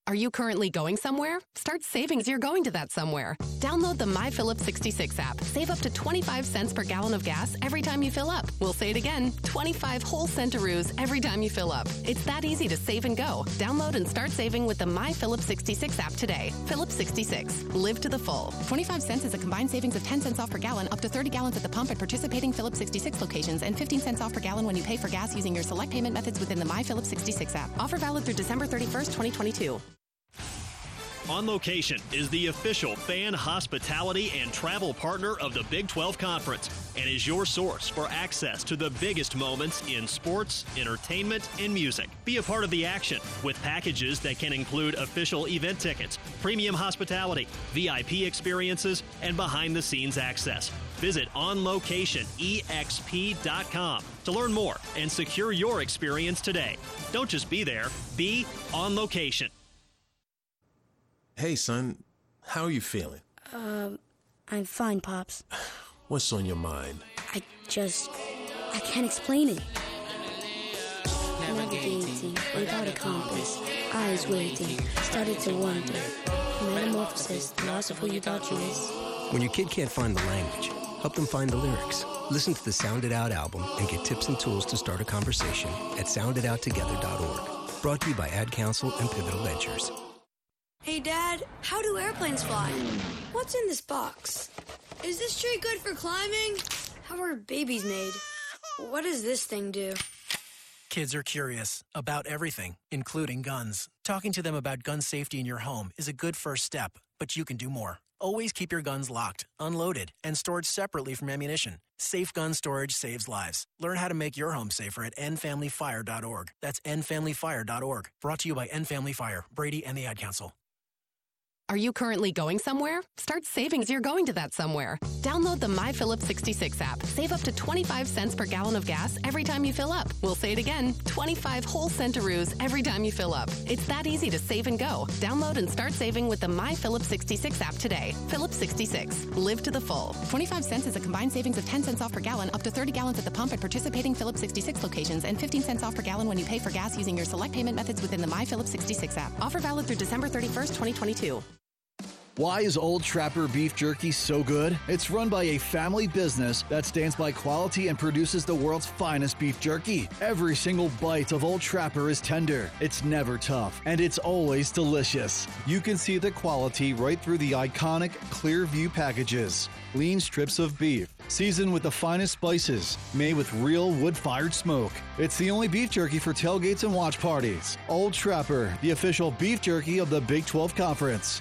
Are you currently going somewhere? Start saving as you're going to that somewhere. Download the My Phillips 66 app. Save up to 25 cents per gallon of gas every time you fill up. We'll say it again 25 whole centaroos every time you fill up. It's that easy to save and go. Download and start saving with the My Phillips 66 app today. Phillips 66. Live to the full. 25 cents is a combined savings of 10 cents off per gallon, up to 30 gallons at the pump at participating Phillips 66 locations, and 15 cents off per gallon when you pay for gas using your select payment methods within the My Phillips 66 app. Offer valid through December 31st, 2022. On Location is the official fan hospitality and travel partner of the Big 12 Conference and is your source for access to the biggest moments in sports, entertainment, and music. Be a part of the action with packages that can include official event tickets, premium hospitality, VIP experiences, and behind the scenes access. Visit onlocationexp.com to learn more and secure your experience today. Don't just be there, be on location. Hey, son, how are you feeling? Um, I'm fine, Pops. What's on your mind? I just. I can't explain it. Navigating without a compass, eyes waiting, started to wonder. Metamorphosis, the loss of who you thought you is. When your kid can't find the language, help them find the lyrics. Listen to the Sound It Out album and get tips and tools to start a conversation at sounditouttogether.org. Brought to you by Ad Council and Pivotal Ventures. Hey, Dad, how do airplanes fly? What's in this box? Is this tree good for climbing? How are babies made? What does this thing do? Kids are curious about everything, including guns. Talking to them about gun safety in your home is a good first step, but you can do more. Always keep your guns locked, unloaded, and stored separately from ammunition. Safe gun storage saves lives. Learn how to make your home safer at endfamilyfire.org. That's endfamilyfire.org. Brought to you by End Family Fire, Brady, and the Ad Council. Are you currently going somewhere? Start saving as you're going to that somewhere. Download the My Phillips 66 app. Save up to 25 cents per gallon of gas every time you fill up. We'll say it again 25 whole centaroos every time you fill up. It's that easy to save and go. Download and start saving with the My Phillips 66 app today. Phillips 66. Live to the full. 25 cents is a combined savings of 10 cents off per gallon, up to 30 gallons at the pump at participating Phillips 66 locations, and 15 cents off per gallon when you pay for gas using your select payment methods within the My Phillips 66 app. Offer valid through December 31st, 2022. Why is Old Trapper Beef Jerky so good? It's run by a family business that stands by quality and produces the world's finest beef jerky. Every single bite of Old Trapper is tender, it's never tough, and it's always delicious. You can see the quality right through the iconic clear view packages. Lean strips of beef, seasoned with the finest spices, made with real wood fired smoke. It's the only beef jerky for tailgates and watch parties. Old Trapper, the official beef jerky of the Big 12 Conference.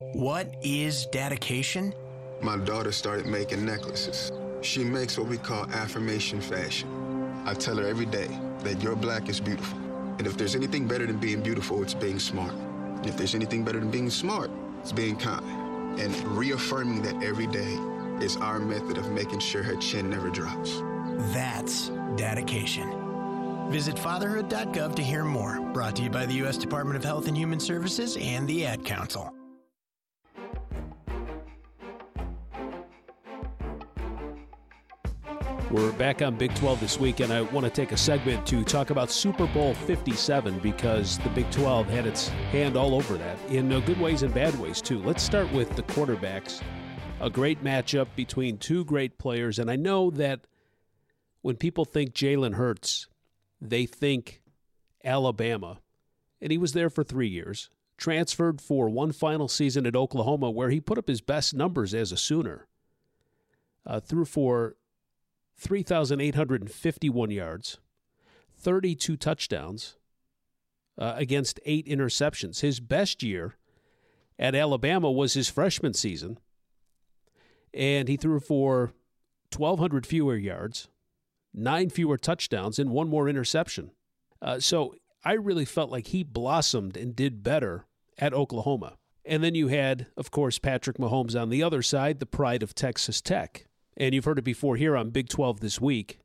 What is dedication? My daughter started making necklaces. She makes what we call affirmation fashion. I tell her every day that your black is beautiful. And if there's anything better than being beautiful, it's being smart. And if there's anything better than being smart, it's being kind. And reaffirming that every day is our method of making sure her chin never drops. That's dedication. Visit fatherhood.gov to hear more. Brought to you by the U.S. Department of Health and Human Services and the Ad Council. We're back on Big 12 this week, and I want to take a segment to talk about Super Bowl 57 because the Big 12 had its hand all over that in good ways and bad ways, too. Let's start with the quarterbacks. A great matchup between two great players, and I know that when people think Jalen Hurts, they think Alabama, and he was there for three years. Transferred for one final season at Oklahoma, where he put up his best numbers as a Sooner. Uh, threw for 3,851 yards, 32 touchdowns uh, against eight interceptions. His best year at Alabama was his freshman season, and he threw for 1,200 fewer yards, nine fewer touchdowns, and one more interception. Uh, so I really felt like he blossomed and did better at Oklahoma. And then you had, of course, Patrick Mahomes on the other side, the pride of Texas Tech. And you've heard it before here on Big 12 this week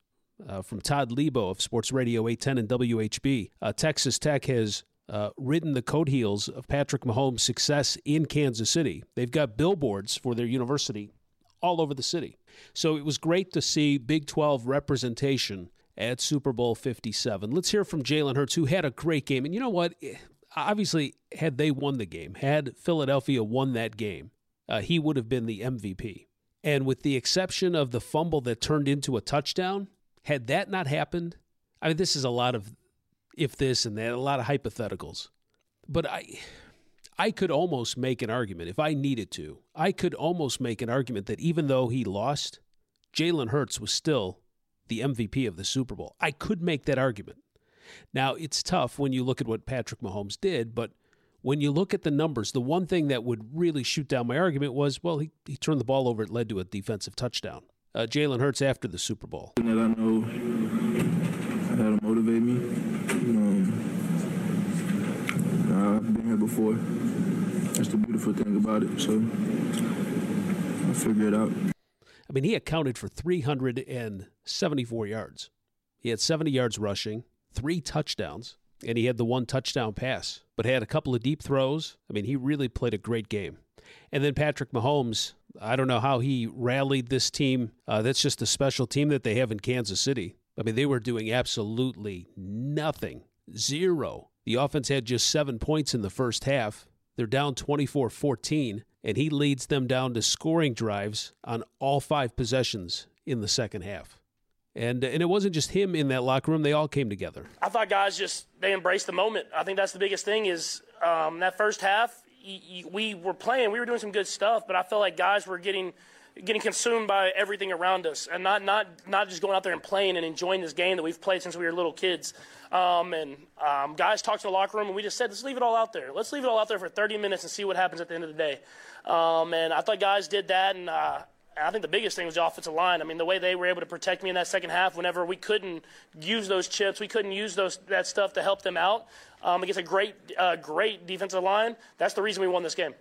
uh, from Todd Leabo of Sports Radio 810 and WHB. Uh, Texas Tech has uh, ridden the coat heels of Patrick Mahomes' success in Kansas City. They've got billboards for their university all over the city. So it was great to see Big 12 representation at Super Bowl 57. Let's hear from Jalen Hurts, who had a great game. And you know what? Obviously, had they won the game, had Philadelphia won that game, uh, he would have been the MVP. And with the exception of the fumble that turned into a touchdown, had that not happened, I mean, this is a lot of if this and that, a lot of hypotheticals. But I, I could almost make an argument, if I needed to, I could almost make an argument that even though he lost, Jalen Hurts was still the MVP of the Super Bowl. I could make that argument. Now, it's tough when you look at what Patrick Mahomes did, but when you look at the numbers, the one thing that would really shoot down my argument was, well, he, he turned the ball over. It led to a defensive touchdown. Uh, Jalen Hurts after the Super Bowl. That I know to motivate me. Um, I've been here before. That's the beautiful thing about it. So I figure it out. I mean, he accounted for 374 yards. He had 70 yards rushing, three touchdowns and he had the one touchdown pass, but had a couple of deep throws. I mean, he really played a great game. And then Patrick Mahomes, I don't know how he rallied this team. Uh, that's just a special team that they have in Kansas City. I mean, they were doing absolutely nothing, zero. The offense had just seven points in the first half. They're down 24 14, and he leads them down to scoring drives on all five possessions in the second half. And and it wasn't just him in that locker room; they all came together. I thought guys just they embraced the moment. I think that's the biggest thing. Is um, that first half we were playing, we were doing some good stuff, but I felt like guys were getting getting consumed by everything around us, and not not not just going out there and playing and enjoying this game that we've played since we were little kids. Um, and um, guys talked to the locker room, and we just said, let's leave it all out there. Let's leave it all out there for 30 minutes and see what happens at the end of the day. Um, and I thought guys did that, and uh, I think the biggest thing was the offensive line. I mean, the way they were able to protect me in that second half, whenever we couldn't use those chips, we couldn't use those that stuff to help them out um, against a great, uh, great defensive line. That's the reason we won this game.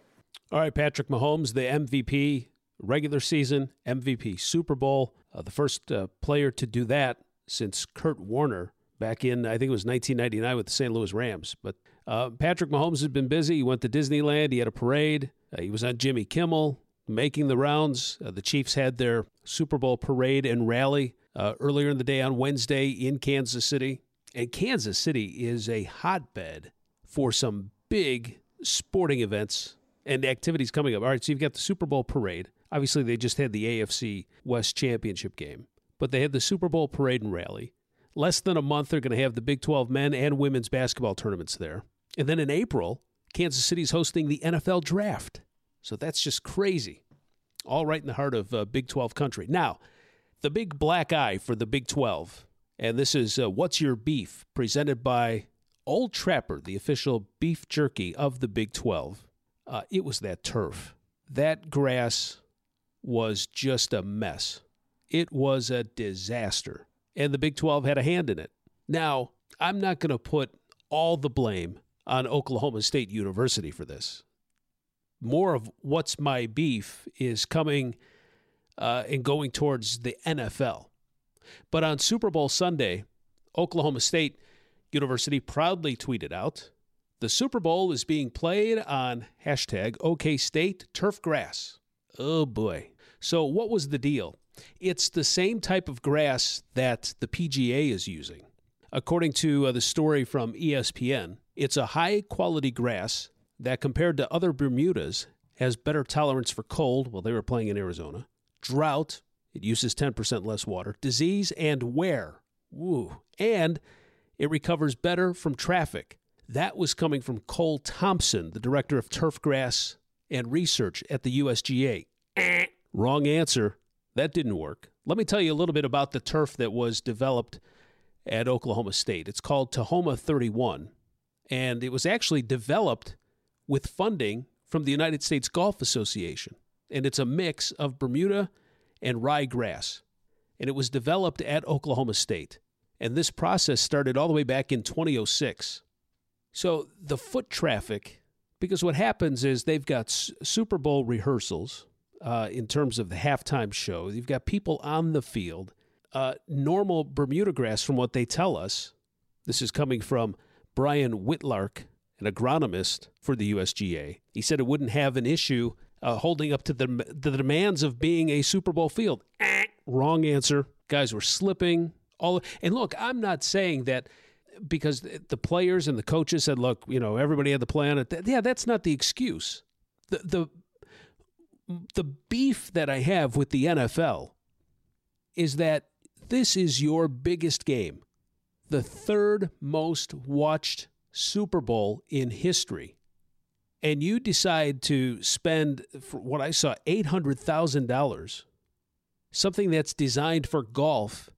All right, Patrick Mahomes, the MVP, regular season MVP, Super Bowl, uh, the first uh, player to do that since Kurt Warner back in I think it was 1999 with the St. Louis Rams. But uh, Patrick Mahomes has been busy. He went to Disneyland. He had a parade. Uh, he was on Jimmy Kimmel making the rounds. Uh, the Chiefs had their Super Bowl parade and rally uh, earlier in the day on Wednesday in Kansas City. And Kansas City is a hotbed for some big sporting events and activities coming up. All right, so you've got the Super Bowl parade. Obviously, they just had the AFC West Championship game, but they had the Super Bowl parade and rally. Less than a month, they're going to have the Big 12 men and women's basketball tournaments there. And then in April, Kansas City's hosting the NFL draft. So that's just crazy. All right in the heart of uh, Big 12 country. Now, the big black eye for the Big 12. And this is uh, What's Your Beef, presented by Old Trapper, the official beef jerky of the Big 12. Uh, it was that turf. That grass was just a mess. It was a disaster. And the Big 12 had a hand in it. Now, I'm not going to put all the blame on Oklahoma State University for this. More of what's my beef is coming uh, and going towards the NFL. But on Super Bowl Sunday, Oklahoma State University proudly tweeted out the Super Bowl is being played on hashtag OK State turf grass. Oh boy. So, what was the deal? It's the same type of grass that the PGA is using. According to uh, the story from ESPN, it's a high quality grass that, compared to other Bermudas, has better tolerance for cold. Well, they were playing in Arizona. Drought, it uses 10% less water. Disease and wear. Woo. And it recovers better from traffic. That was coming from Cole Thompson, the director of turf grass and research at the USGA. Wrong answer. That didn't work. Let me tell you a little bit about the turf that was developed at Oklahoma State. It's called Tahoma 31, and it was actually developed with funding from the United States Golf Association. And it's a mix of Bermuda and ryegrass. And it was developed at Oklahoma State. And this process started all the way back in 2006. So the foot traffic, because what happens is they've got Super Bowl rehearsals uh, in terms of the halftime show. You've got people on the field. Uh, normal Bermuda grass, from what they tell us, this is coming from Brian Whitlark, an agronomist for the USGA. He said it wouldn't have an issue uh, holding up to the, the demands of being a Super Bowl field. Eh, wrong answer. Guys were slipping. All and look, I'm not saying that because the players and the coaches said, "Look, you know, everybody had the plan." Yeah, that's not the excuse. The the the beef that I have with the NFL is that this is your biggest game, the third most watched Super Bowl in history. And you decide to spend, for what I saw, $800,000, something that's designed for golf,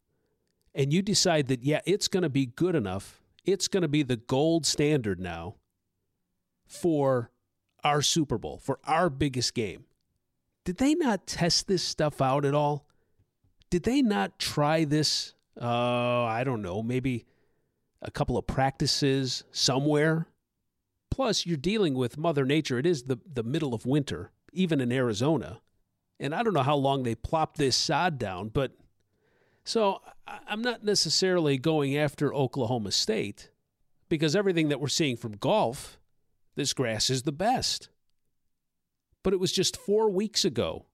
and you decide that, yeah, it's going to be good enough, it's going to be the gold standard now for our Super Bowl, for our biggest game did they not test this stuff out at all? Did they not try this? Uh, I don't know, maybe a couple of practices somewhere. Plus, you're dealing with Mother Nature. It is the, the middle of winter, even in Arizona. And I don't know how long they plopped this sod down, but so I'm not necessarily going after Oklahoma State because everything that we're seeing from golf, this grass is the best. But it was just four weeks ago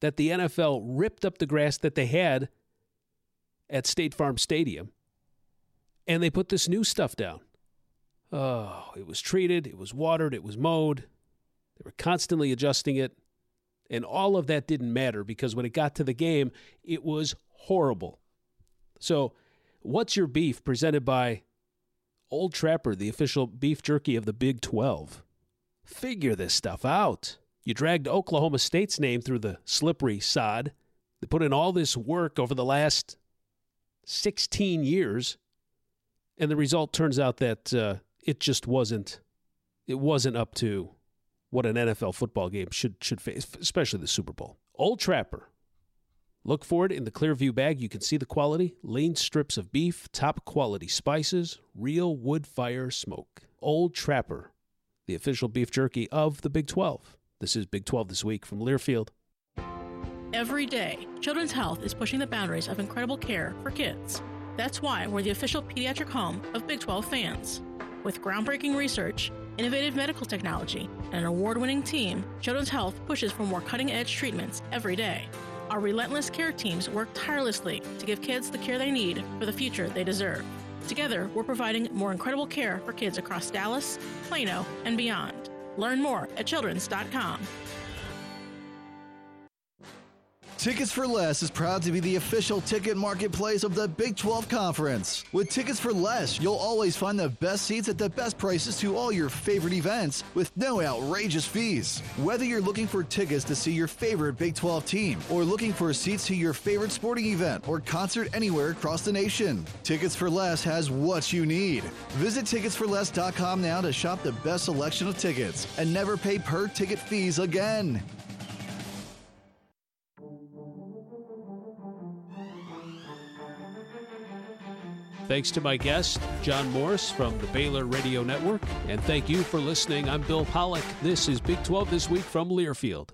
that the NFL ripped up the grass that they had at State Farm Stadium and they put this new stuff down. Oh, it was treated, it was watered, it was mowed. They were constantly adjusting it. And all of that didn't matter because when it got to the game, it was horrible. So, what's your beef presented by Old Trapper, the official beef jerky of the Big 12? Figure this stuff out. You dragged Oklahoma State's name through the slippery sod. They put in all this work over the last 16 years, and the result turns out that uh, it just wasn't. It wasn't up to what an NFL football game should should face, especially the Super Bowl. Old Trapper. Look for it in the Clearview bag. You can see the quality: lean strips of beef, top quality spices, real wood fire smoke. Old Trapper the official beef jerky of the Big 12. This is Big 12 This Week from Learfield. Every day, Children's Health is pushing the boundaries of incredible care for kids. That's why we're the official pediatric home of Big 12 fans. With groundbreaking research, innovative medical technology, and an award winning team, Children's Health pushes for more cutting edge treatments every day. Our relentless care teams work tirelessly to give kids the care they need for the future they deserve. Together, we're providing more incredible care for kids across Dallas, Plano, and beyond. Learn more at children's.com. Tickets for Less is proud to be the official ticket marketplace of the Big 12 Conference. With Tickets for Less, you'll always find the best seats at the best prices to all your favorite events with no outrageous fees. Whether you're looking for tickets to see your favorite Big 12 team or looking for seats to your favorite sporting event or concert anywhere across the nation, Tickets for Less has what you need. Visit ticketsforless.com now to shop the best selection of tickets and never pay per ticket fees again. Thanks to my guest, John Morris from the Baylor Radio Network. And thank you for listening. I'm Bill Pollock. This is Big 12 This Week from Learfield.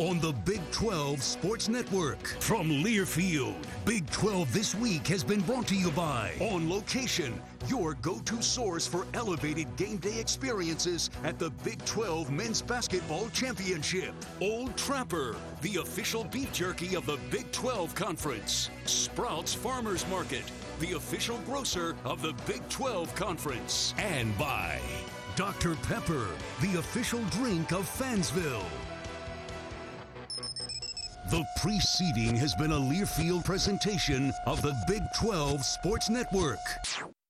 On the Big 12 Sports Network from Learfield, Big 12 This Week has been brought to you by On Location, your go to source for elevated game day experiences at the Big 12 Men's Basketball Championship. Old Trapper, the official beef jerky of the Big 12 Conference. Sprouts Farmers Market, the official grocer of the Big 12 Conference. And by Dr. Pepper, the official drink of Fansville. The preceding has been a Learfield presentation of the Big 12 Sports Network.